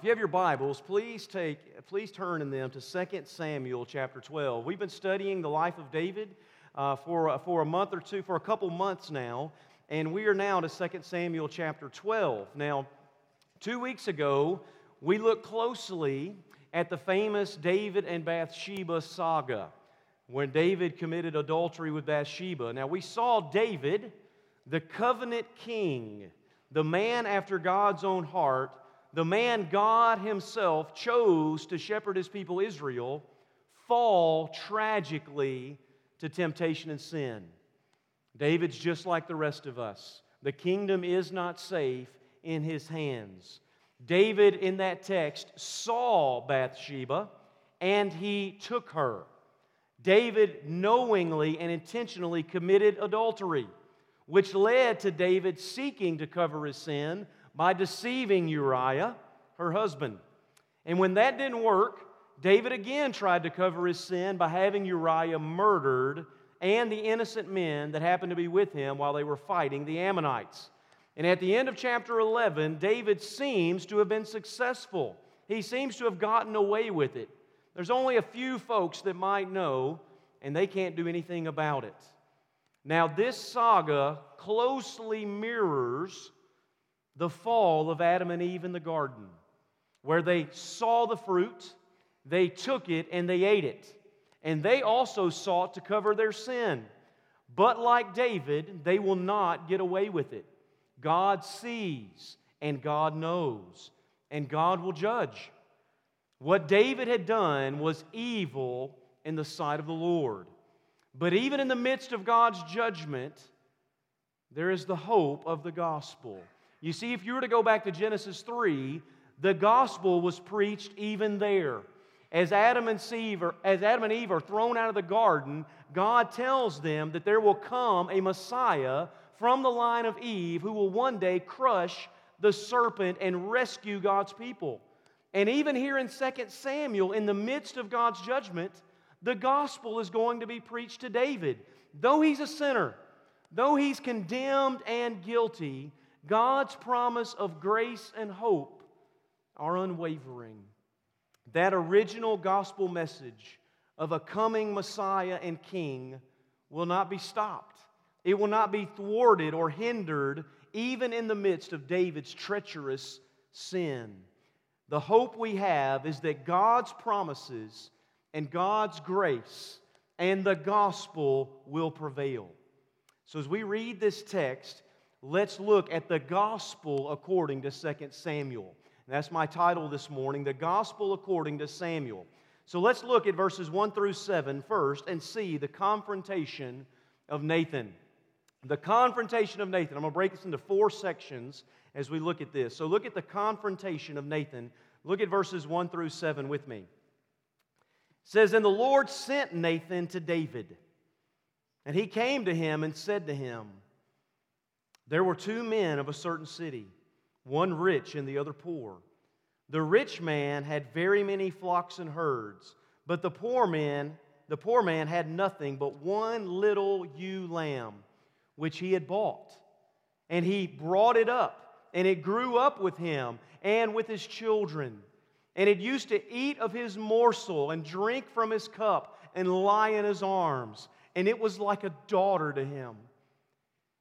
If you have your Bibles, please take, please turn in them to 2 Samuel chapter 12. We've been studying the life of David uh, for, uh, for a month or two, for a couple months now, and we are now to 2 Samuel chapter 12. Now, two weeks ago, we looked closely at the famous David and Bathsheba saga, when David committed adultery with Bathsheba. Now, we saw David, the covenant king, the man after God's own heart the man God Himself chose to shepherd His people Israel, fall tragically to temptation and sin. David's just like the rest of us. The kingdom is not safe in his hands. David, in that text, saw Bathsheba and he took her. David knowingly and intentionally committed adultery, which led to David seeking to cover his sin by deceiving Uriah, her husband. And when that didn't work, David again tried to cover his sin by having Uriah murdered and the innocent men that happened to be with him while they were fighting the Ammonites. And at the end of chapter 11, David seems to have been successful. He seems to have gotten away with it. There's only a few folks that might know, and they can't do anything about it. Now, this saga closely mirrors the fall of Adam and Eve in the garden, where they saw the fruit, they took it, and they ate it. And they also sought to cover their sin. But like David, they will not get away with it. God sees and God knows, and God will judge. What David had done was evil in the sight of the Lord. But even in the midst of God's judgment, there is the hope of the gospel. You see, if you were to go back to Genesis 3, the gospel was preached even there. As Adam and Eve are, as Adam and Eve are thrown out of the garden, God tells them that there will come a Messiah from the line of Eve who will one day crush the serpent and rescue God's people. And even here in 2 Samuel, in the midst of God's judgment, the gospel is going to be preached to David. Though he's a sinner, though he's condemned and guilty, God's promise of grace and hope are unwavering. That original gospel message of a coming Messiah and King will not be stopped. It will not be thwarted or hindered, even in the midst of David's treacherous sin. The hope we have is that God's promises and God's grace and the gospel will prevail. So, as we read this text, let's look at the gospel according to 2 Samuel. And that's my title this morning, The Gospel According to Samuel. So let's look at verses 1 through 7 first and see the confrontation of Nathan. The confrontation of Nathan. I'm going to break this into four sections as we look at this. So look at the confrontation of Nathan. Look at verses 1 through 7 with me. It says, And the Lord sent Nathan to David, and he came to him and said to him, there were two men of a certain city, one rich and the other poor. The rich man had very many flocks and herds, but the poor man, the poor man had nothing but one little ewe lamb, which he had bought. And he brought it up, and it grew up with him and with his children. And it used to eat of his morsel and drink from his cup and lie in his arms. And it was like a daughter to him.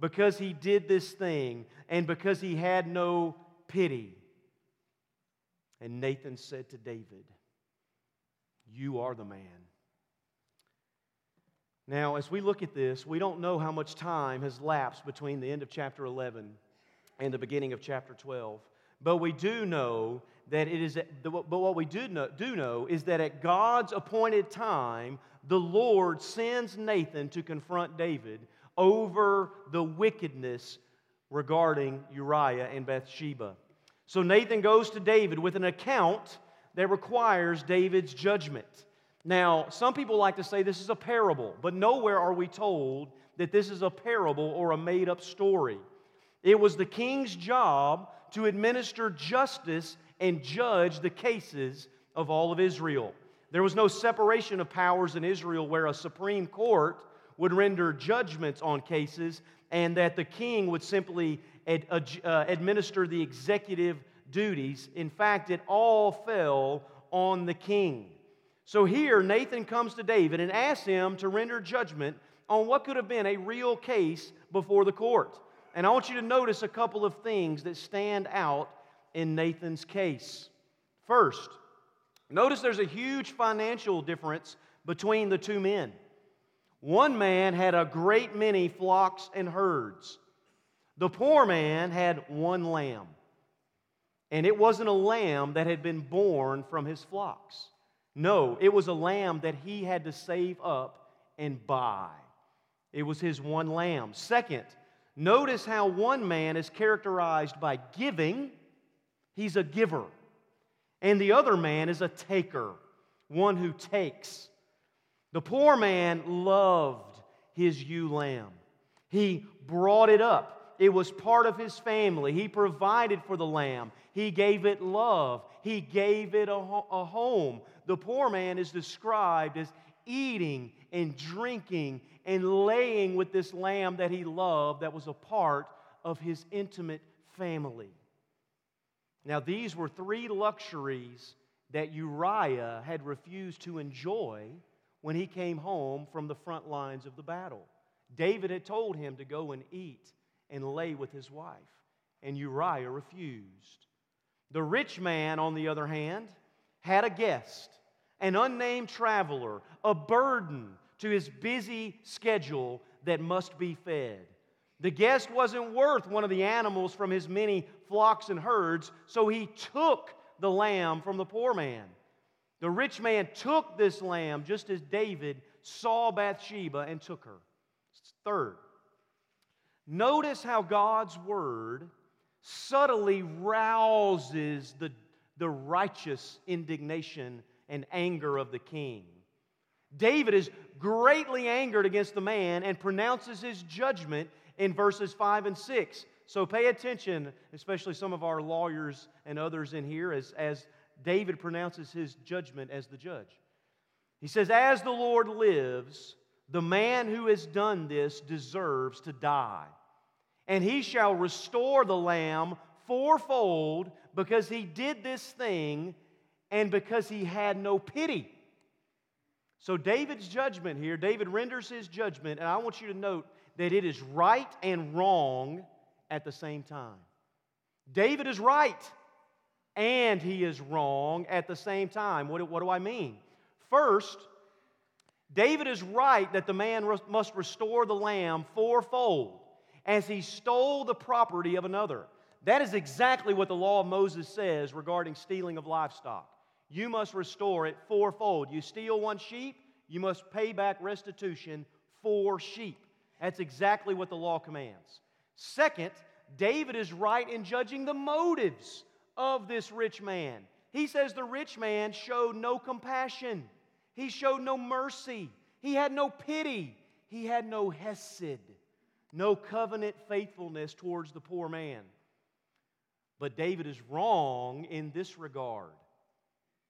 because he did this thing and because he had no pity. And Nathan said to David, You are the man. Now, as we look at this, we don't know how much time has lapsed between the end of chapter 11 and the beginning of chapter 12. But we do know that it is, but what we do know, do know is that at God's appointed time, the Lord sends Nathan to confront David over the wickedness regarding Uriah and Bathsheba. So Nathan goes to David with an account that requires David's judgment. Now, some people like to say this is a parable, but nowhere are we told that this is a parable or a made up story. It was the king's job to administer justice and judge the cases of all of Israel. There was no separation of powers in Israel where a supreme court would render judgments on cases and that the king would simply ad, uh, administer the executive duties. In fact, it all fell on the king. So here, Nathan comes to David and asks him to render judgment on what could have been a real case before the court. And I want you to notice a couple of things that stand out in Nathan's case. First, notice there's a huge financial difference between the two men. One man had a great many flocks and herds. The poor man had one lamb. And it wasn't a lamb that had been born from his flocks. No, it was a lamb that he had to save up and buy. It was his one lamb. Second, notice how one man is characterized by giving, he's a giver. And the other man is a taker, one who takes. The poor man loved his ewe lamb. He brought it up. It was part of his family. He provided for the lamb. He gave it love. He gave it a, a home. The poor man is described as eating and drinking and laying with this lamb that he loved that was a part of his intimate family. Now, these were three luxuries that Uriah had refused to enjoy when he came home from the front lines of the battle. David had told him to go and eat and lay with his wife, and Uriah refused. The rich man, on the other hand, had a guest, an unnamed traveler, a burden to his busy schedule that must be fed. The guest wasn't worth one of the animals from his many flocks and herds, so he took the lamb from the poor man. The rich man took this lamb just as David saw Bathsheba and took her. Third, notice how God's word subtly rouses the, the righteous indignation and anger of the king. David is greatly angered against the man and pronounces his judgment in verses 5 and 6. So pay attention, especially some of our lawyers and others in here, as, as David pronounces his judgment as the judge. He says, As the Lord lives, the man who has done this deserves to die. And he shall restore the lamb fourfold because he did this thing and because he had no pity. So, David's judgment here, David renders his judgment, and I want you to note that it is right and wrong at the same time. David is right and he is wrong at the same time. What, what do I mean? First, David is right that the man must restore the lamb fourfold as he stole the property of another. That is exactly what the law of Moses says regarding stealing of livestock. You must restore it fourfold. You steal one sheep, you must pay back restitution for sheep. That's exactly what the law commands. Second, David is right in judging the motives of this rich man. He says the rich man showed no compassion, he showed no mercy, he had no pity, he had no hesed, no covenant faithfulness towards the poor man. But David is wrong in this regard.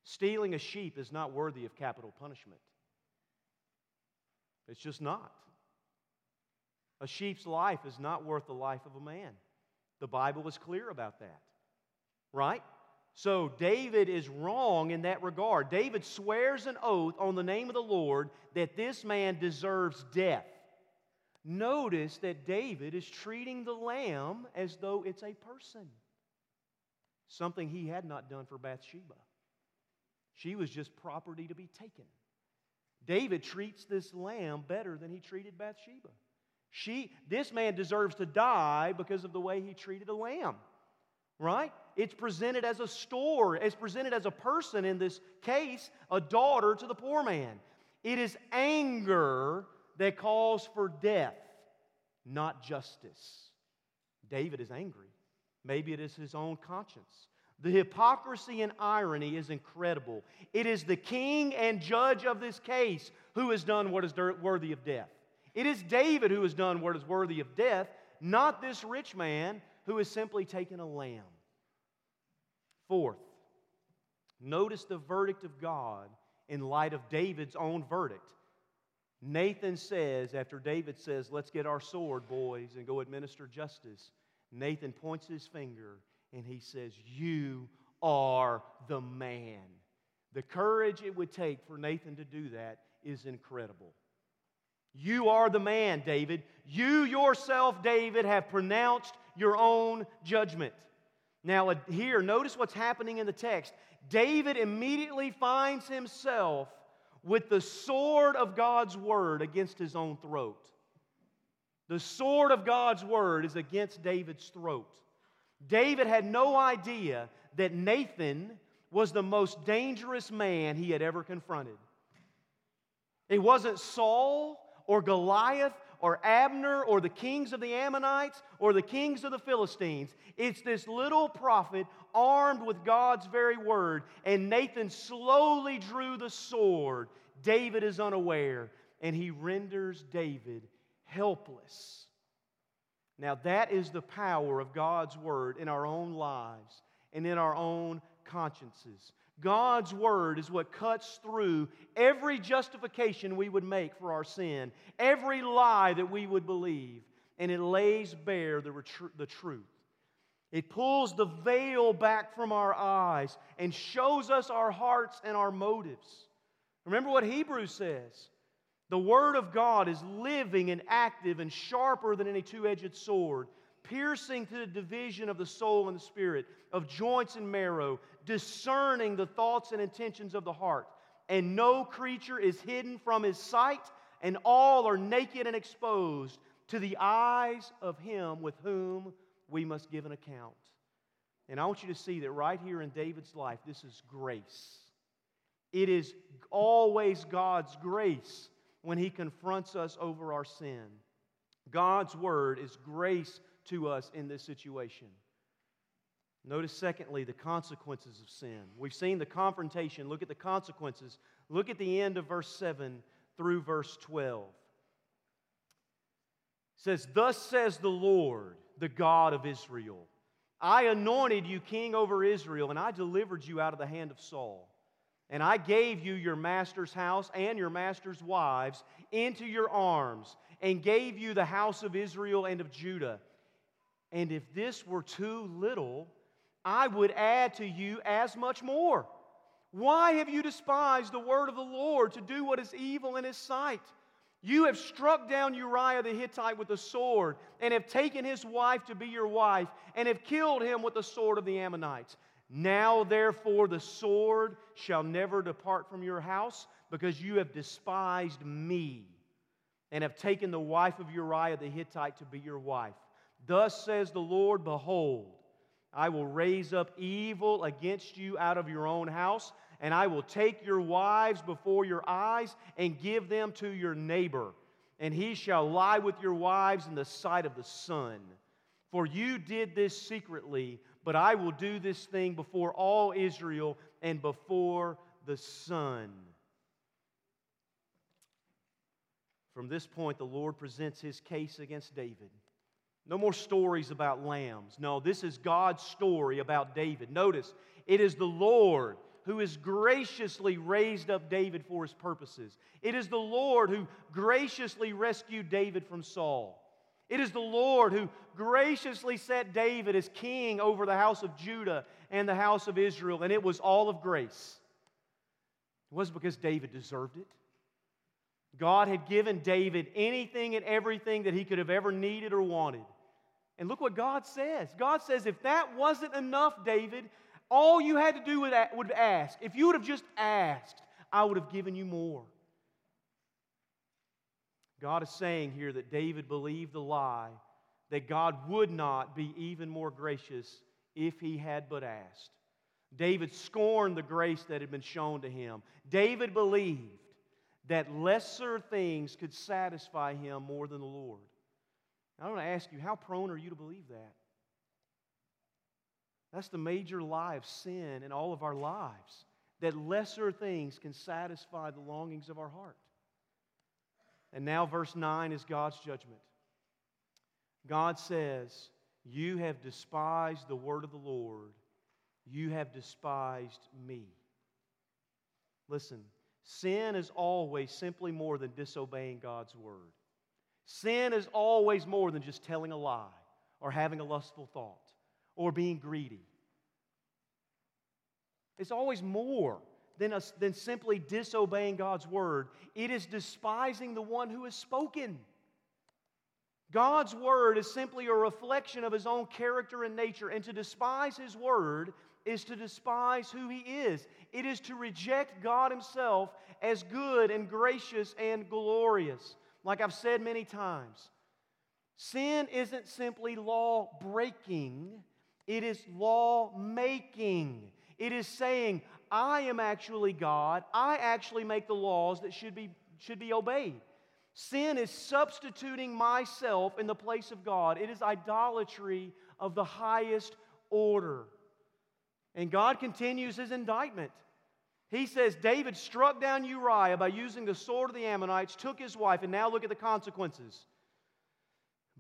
Stealing a sheep is not worthy of capital punishment. It's just not. A sheep's life is not worth the life of a man. The Bible is clear about that right? So David is wrong in that regard. David swears an oath on the name of the Lord that this man deserves death. Notice that David is treating the lamb as though it's a person, something he had not done for Bathsheba. She was just property to be taken. David treats this lamb better than he treated Bathsheba. She, this man deserves to die because of the way he treated a lamb right? It's presented as a store, it's presented as a person in this case, a daughter to the poor man. It is anger that calls for death, not justice. David is angry. Maybe it is his own conscience. The hypocrisy and irony is incredible. It is the king and judge of this case who has done what is worthy of death. It is David who has done what is worthy of death, not this rich man who has simply taken a lamb. Fourth, notice the verdict of God in light of David's own verdict. Nathan says, after David says, Let's get our sword, boys, and go administer justice, Nathan points his finger and he says, You are the man. The courage it would take for Nathan to do that is incredible. You are the man, David. You yourself, David, have pronounced your own judgment. Now, here, notice what's happening in the text. David immediately finds himself with the sword of God's word against his own throat. The sword of God's word is against David's throat. David had no idea that Nathan was the most dangerous man he had ever confronted. It wasn't Saul or Goliath or Abner or the kings of the Ammonites or the kings of the Philistines. It's this little prophet armed with God's very word. And Nathan slowly drew the sword. David is unaware, and he renders David helpless. Now, that is the power of God's word in our own lives and in our own consciences. God's word is what cuts through every justification we would make for our sin, every lie that we would believe, and it lays bare the, retru- the truth. It pulls the veil back from our eyes and shows us our hearts and our motives. Remember what Hebrews says the Word of God is living and active and sharper than any two edged sword, piercing to the division of the soul and the spirit, of joints and marrow, discerning the thoughts and intentions of the heart. And no creature is hidden from his sight, and all are naked and exposed to the eyes of him with whom we must give an account. And I want you to see that right here in David's life, this is grace. It is always God's grace when he confronts us over our sin. God's word is grace to us in this situation. Notice, secondly, the consequences of sin. We've seen the confrontation. Look at the consequences. Look at the end of verse 7 through verse 12. It says, Thus says the Lord, the God of Israel I anointed you king over Israel, and I delivered you out of the hand of Saul. And I gave you your master's house and your master's wives into your arms, and gave you the house of Israel and of Judah. And if this were too little, I would add to you as much more. Why have you despised the word of the Lord to do what is evil in his sight? You have struck down Uriah the Hittite with a sword, and have taken his wife to be your wife, and have killed him with the sword of the Ammonites. Now, therefore, the sword shall never depart from your house, because you have despised me, and have taken the wife of Uriah the Hittite to be your wife. Thus says the Lord Behold, I will raise up evil against you out of your own house, and I will take your wives before your eyes and give them to your neighbor, and he shall lie with your wives in the sight of the sun. For you did this secretly, but I will do this thing before all Israel and before the sun. From this point, the Lord presents his case against David. No more stories about lambs. No, this is God's story about David. Notice, it is the Lord who has graciously raised up David for his purposes. It is the Lord who graciously rescued David from Saul. It is the Lord who graciously set David as king over the house of Judah and the house of Israel, and it was all of grace. It wasn't because David deserved it. God had given David anything and everything that he could have ever needed or wanted. And look what God says. God says, if that wasn't enough, David, all you had to do would ask. If you would have just asked, I would have given you more. God is saying here that David believed the lie that God would not be even more gracious if he had but asked. David scorned the grace that had been shown to him. David believed that lesser things could satisfy him more than the Lord. I want to ask you, how prone are you to believe that? That's the major lie of sin in all of our lives, that lesser things can satisfy the longings of our heart. And now, verse 9 is God's judgment. God says, You have despised the word of the Lord, you have despised me. Listen, sin is always simply more than disobeying God's word. Sin is always more than just telling a lie or having a lustful thought or being greedy. It's always more than, than simply disobeying God's word. It is despising the one who has spoken. God's word is simply a reflection of his own character and nature, and to despise his word is to despise who he is. It is to reject God himself as good and gracious and glorious. Like I've said many times, sin isn't simply law breaking, it is law making. It is saying, I am actually God, I actually make the laws that should be, should be obeyed. Sin is substituting myself in the place of God. It is idolatry of the highest order. And God continues his indictment. He says, David struck down Uriah by using the sword of the Ammonites, took his wife, and now look at the consequences.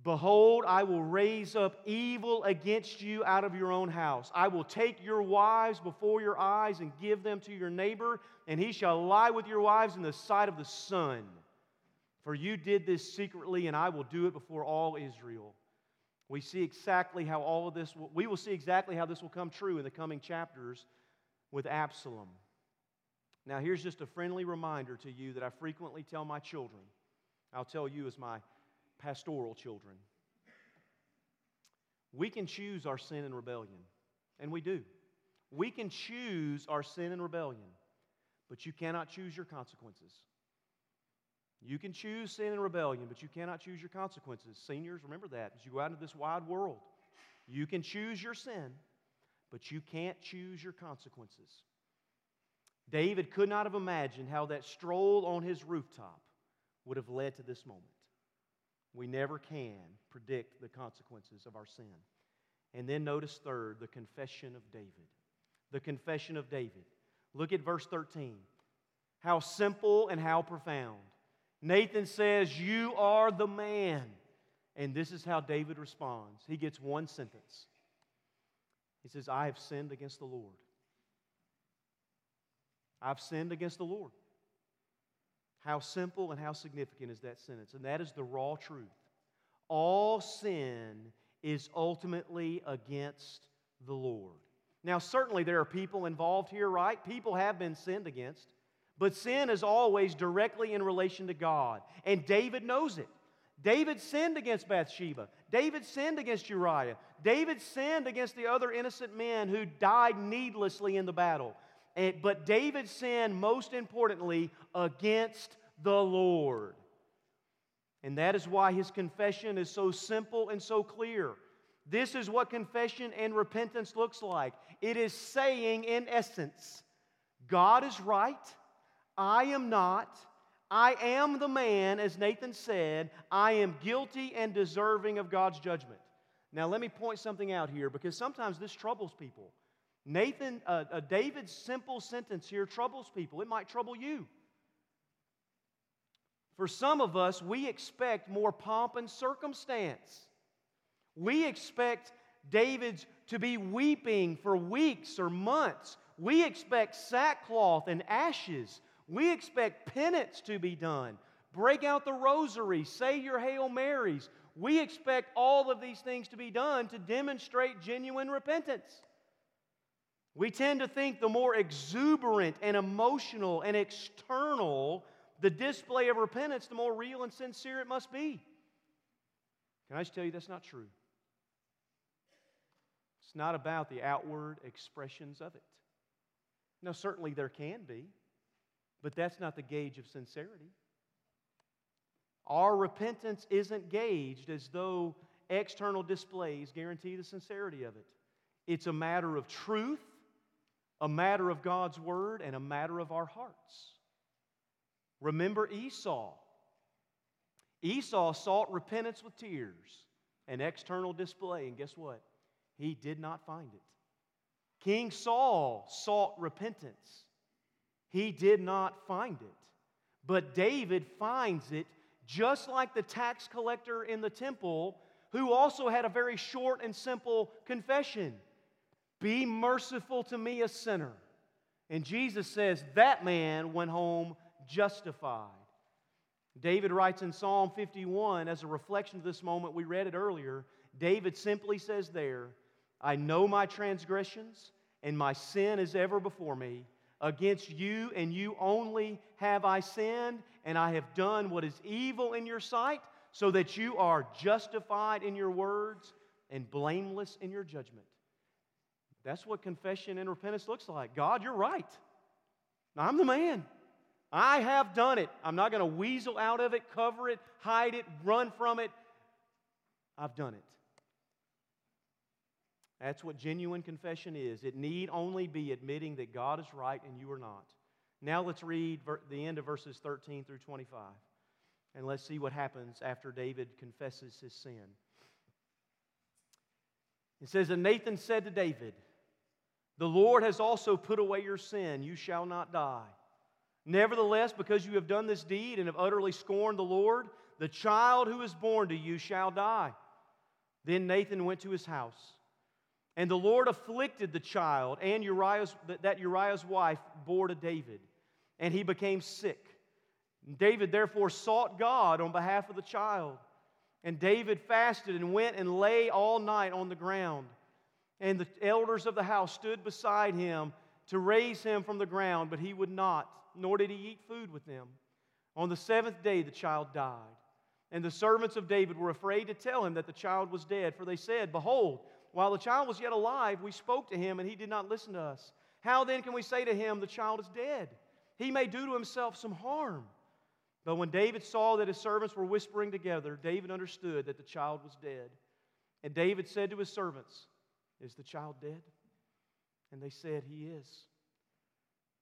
Behold, I will raise up evil against you out of your own house. I will take your wives before your eyes and give them to your neighbor, and he shall lie with your wives in the sight of the sun. For you did this secretly, and I will do it before all Israel. We see exactly how all of this, will, we will see exactly how this will come true in the coming chapters with Absalom. Now, here's just a friendly reminder to you that I frequently tell my children. I'll tell you as my pastoral children. We can choose our sin and rebellion, and we do. We can choose our sin and rebellion, but you cannot choose your consequences. You can choose sin and rebellion, but you cannot choose your consequences. Seniors, remember that as you go out into this wide world. You can choose your sin, but you can't choose your consequences. David could not have imagined how that stroll on his rooftop would have led to this moment. We never can predict the consequences of our sin. And then notice, third, the confession of David. The confession of David. Look at verse 13. How simple and how profound. Nathan says, You are the man. And this is how David responds. He gets one sentence. He says, I have sinned against the Lord. I've sinned against the Lord. How simple and how significant is that sentence? And that is the raw truth. All sin is ultimately against the Lord. Now, certainly there are people involved here, right? People have been sinned against. But sin is always directly in relation to God. And David knows it. David sinned against Bathsheba. David sinned against Uriah. David sinned against the other innocent men who died needlessly in the battle. And, but David sinned, most importantly, against the Lord. And that is why his confession is so simple and so clear. This is what confession and repentance looks like it is saying, in essence, God is right, I am not. I am the man, as Nathan said, I am guilty and deserving of God's judgment. Now, let me point something out here because sometimes this troubles people. Nathan, uh, uh, David's simple sentence here troubles people. It might trouble you. For some of us, we expect more pomp and circumstance. We expect David's to be weeping for weeks or months. We expect sackcloth and ashes. We expect penance to be done. Break out the rosary, say your Hail Marys. We expect all of these things to be done to demonstrate genuine repentance. We tend to think the more exuberant and emotional and external the display of repentance, the more real and sincere it must be. Can I just tell you that's not true? It's not about the outward expressions of it. Now, certainly there can be, but that's not the gauge of sincerity. Our repentance isn't gauged as though external displays guarantee the sincerity of it. It's a matter of truth a matter of God's word and a matter of our hearts. Remember Esau. Esau sought repentance with tears and external display, and guess what? He did not find it. King Saul sought repentance. He did not find it. But David finds it just like the tax collector in the temple, who also had a very short and simple confession Be merciful to me, a sinner. And Jesus says that man went home justified. David writes in Psalm 51 as a reflection of this moment, we read it earlier. David simply says there, I know my transgressions, and my sin is ever before me. Against you and you only have I sinned, and I have done what is evil in your sight, so that you are justified in your words and blameless in your judgment. That's what confession and repentance looks like. God, you're right. I'm the man. I have done it. I'm not going to weasel out of it, cover it, hide it, run from it. I've done it. That's what genuine confession is. It need only be admitting that God is right and you are not. Now let's read the end of verses 13 through 25. And let's see what happens after David confesses his sin. It says, And Nathan said to David, The Lord has also put away your sin. You shall not die. Nevertheless, because you have done this deed and have utterly scorned the Lord, the child who is born to you shall die. Then Nathan went to his house. And the Lord afflicted the child and Uriah's, that Uriah's wife bore to David, and he became sick. David therefore sought God on behalf of the child. And David fasted and went and lay all night on the ground. And the elders of the house stood beside him to raise him from the ground, but he would not, nor did he eat food with them. On the seventh day, the child died. And the servants of David were afraid to tell him that the child was dead, for they said, Behold, while the child was yet alive, we spoke to him, and he did not listen to us. How then can we say to him, The child is dead? He may do to himself some harm. But when David saw that his servants were whispering together, David understood that the child was dead. And David said to his servants, Is the child dead? And they said, He is.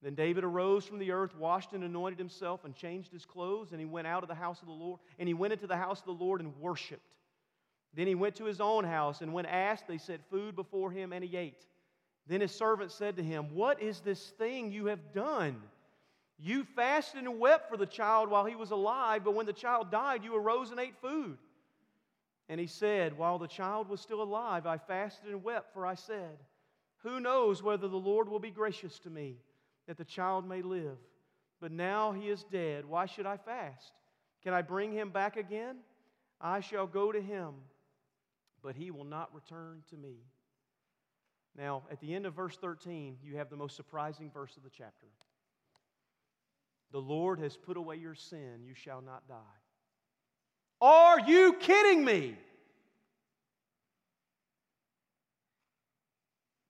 Then David arose from the earth, washed and anointed himself, and changed his clothes, and he went out of the house of the Lord, and he went into the house of the Lord and worshiped. Then he went to his own house, and when asked, they set food before him, and he ate. Then his servant said to him, What is this thing you have done? You fasted and wept for the child while he was alive, but when the child died, you arose and ate food. And he said, While the child was still alive, I fasted and wept, for I said, Who knows whether the Lord will be gracious to me, that the child may live? But now he is dead. Why should I fast? Can I bring him back again? I shall go to him but he will not return to me. Now, at the end of verse 13, you have the most surprising verse of the chapter. The Lord has put away your sin, you shall not die. Are you kidding me?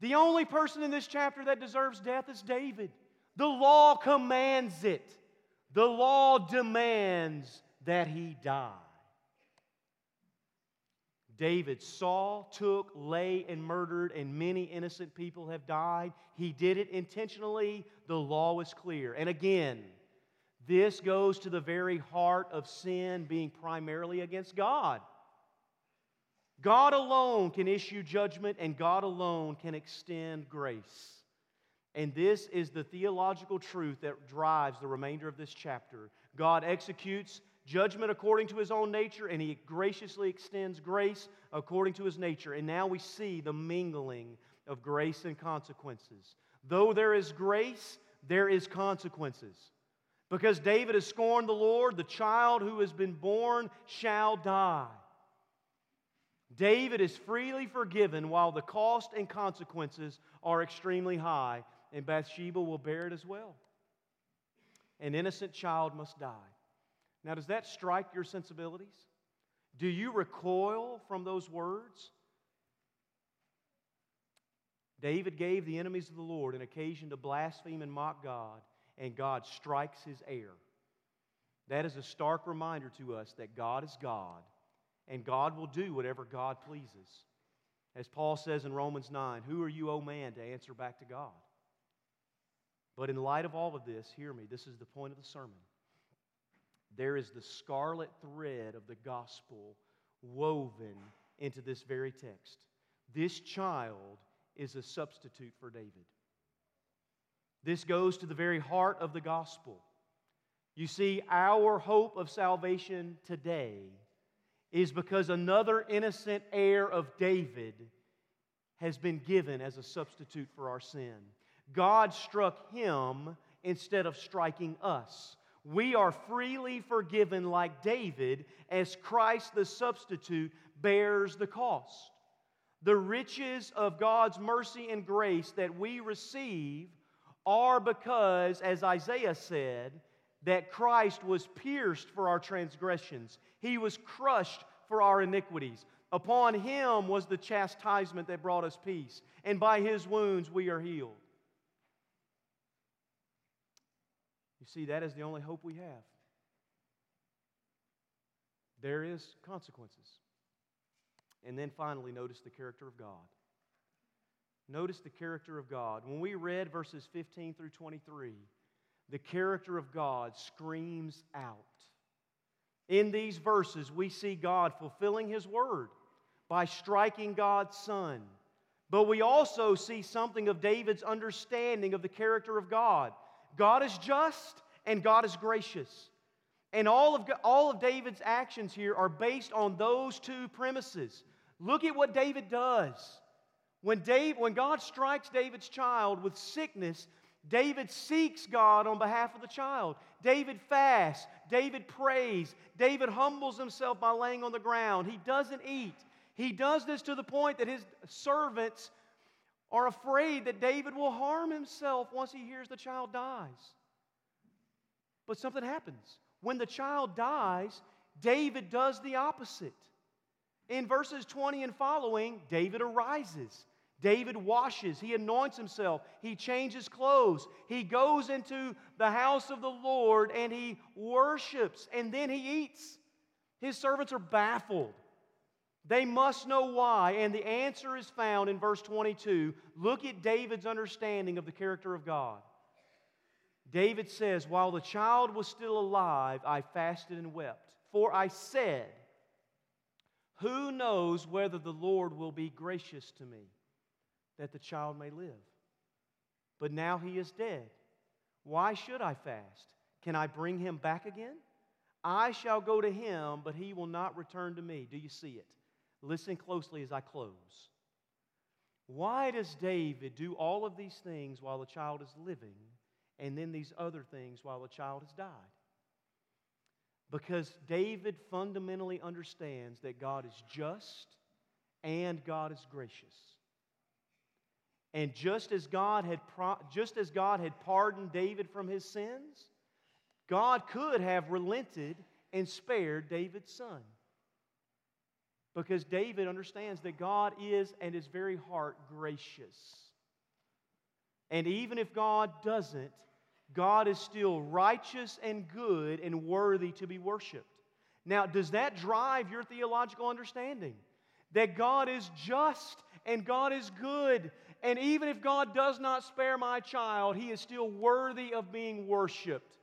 The only person in this chapter that deserves death is David. The law commands it, the law demands that he die. David saw, took, lay, and murdered, and many innocent people have died. He did it intentionally. The law was clear. And again, this goes to the very heart of sin being primarily against God. God alone can issue judgment, and God alone can extend grace. And this is the theological truth that drives the remainder of this chapter. God executes judgment according to his own nature, and he graciously extends grace according to his nature. And now we see the mingling of grace and consequences. Though there is grace, there is consequences. Because David has scorned the Lord, the child who has been born shall die. David is freely forgiven while the cost and consequences are extremely high, and Bathsheba will bear it as well. An innocent child must die. Now, does that strike your sensibilities? Do you recoil from those words? David gave the enemies of the Lord an occasion to blaspheme and mock God, and God strikes his heir. That is a stark reminder to us that God is God, and God will do whatever God pleases. As Paul says in Romans 9, Who are you, O man, to answer back to God? But in light of all of this, hear me, this is the point of the sermon there is the scarlet thread of the gospel woven into this very text. This child is a substitute for David. This goes to the very heart of the gospel. You see, our hope of salvation today is because another innocent heir of David has been given as a substitute for our sin. God struck him instead of striking us. We are freely forgiven like David as Christ the substitute bears the cost. The riches of God's mercy and grace that we receive are because, as Isaiah said, that Christ was pierced for our transgressions, he was crushed for our iniquities. Upon him was the chastisement that brought us peace, and by his wounds we are healed. You see, that is the only hope we have. There is consequences. And then finally, notice the character of God. Notice the character of God. When we read verses 15 through 23, the character of God screams out. In these verses, we see God fulfilling His word by striking God's Son. But we also see something of David's understanding of the character of God. God is just and God is gracious. And all of, all of David's actions here are based on those two premises. Look at what David does. When, Dave, when God strikes David's child with sickness, David seeks God on behalf of the child. David fasts. David prays. David humbles himself by laying on the ground. He doesn't eat. He does this to the point that his servants are afraid that David will harm himself once he hears the child dies. But something happens. When the child dies, David does the opposite. In verses 20 and following, David arises. David washes, he anoints himself, he changes clothes, he goes into the house of the Lord and he worships, and then he eats. His servants are baffled. They must know why, and the answer is found in verse 22. Look at David's understanding of the character of God. David says, While the child was still alive, I fasted and wept. For I said, Who knows whether the Lord will be gracious to me? That the child may live. But now he is dead. Why should I fast? Can I bring him back again? I shall go to him, but he will not return to me. Do you see it? Listen closely as I close. Why does David do all of these things while the child is living and then these other things while the child has died? Because David fundamentally understands that God is just and God is gracious. And just as God had just as God had pardoned David from his sins, God could have relented and spared David's son. Because David understands that God is and his very heart gracious. And even if God doesn't, God is still righteous and good and worthy to be worshiped. Now, does that drive your theological understanding? That God is just and God is good and even if God does not spare my child, he is still worthy of being worshiped.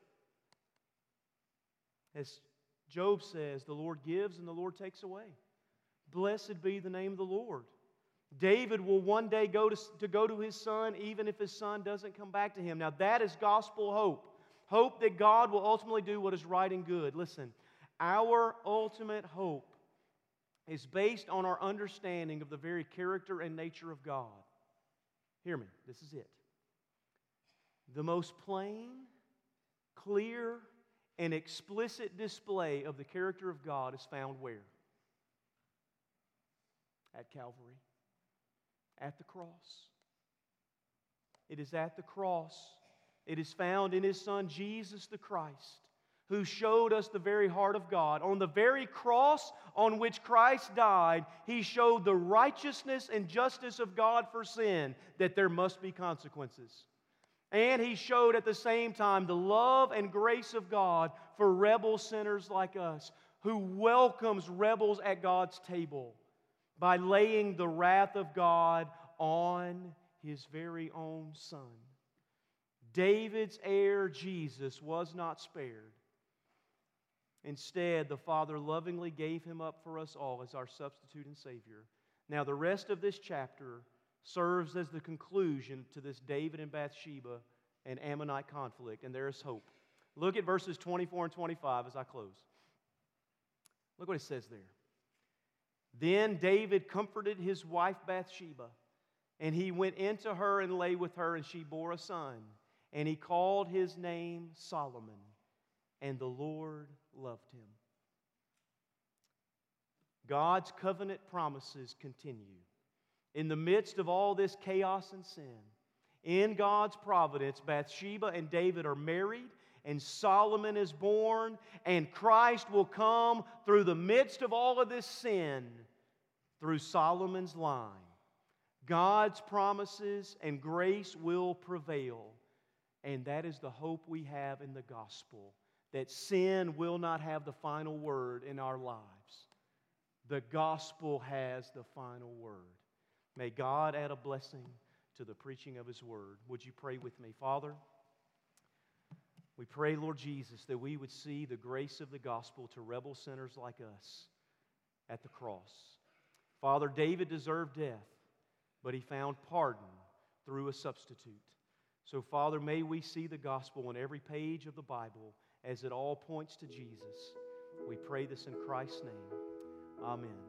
As Job says, the Lord gives and the Lord takes away. Blessed be the name of the Lord. David will one day go to, to go to his son, even if his son doesn't come back to him. Now, that is gospel hope. Hope that God will ultimately do what is right and good. Listen, our ultimate hope is based on our understanding of the very character and nature of God. Hear me, this is it. The most plain, clear, and explicit display of the character of God is found where? At Calvary, at the cross. It is at the cross. It is found in His Son, Jesus the Christ who showed us the very heart of God. On the very cross on which Christ died, he showed the righteousness and justice of God for sin, that there must be consequences. And he showed at the same time the love and grace of God for rebel sinners like us, who welcomes rebels at God's table by laying the wrath of God on his very own son. David's heir, Jesus, was not spared. Instead, the Father lovingly gave him up for us all as our substitute and Savior. Now, the rest of this chapter serves as the conclusion to this David and Bathsheba and Ammonite conflict, and there is hope. Look at verses 24 and 25 as I close. Look what it says there. Then David comforted his wife Bathsheba, and he went into her and lay with her, and she bore a son. And he called his name Solomon, and the Lord loved him. God's covenant promises continue. In the midst of all this chaos and sin, in God's providence, Bathsheba and David are married, and Solomon is born, and Christ will come through the midst of all of this sin through Solomon's line. God's promises and grace will prevail. And that is the hope we have in the gospel that sin will not have the final word in our lives. The gospel has the final word. May God add a blessing to the preaching of his word. Would you pray with me? Father, we pray, Lord Jesus, that we would see the grace of the gospel to rebel sinners like us at the cross. Father, David deserved death, but he found pardon through a substitute. So, Father, may we see the gospel on every page of the Bible as it all points to Jesus. We pray this in Christ's name. Amen.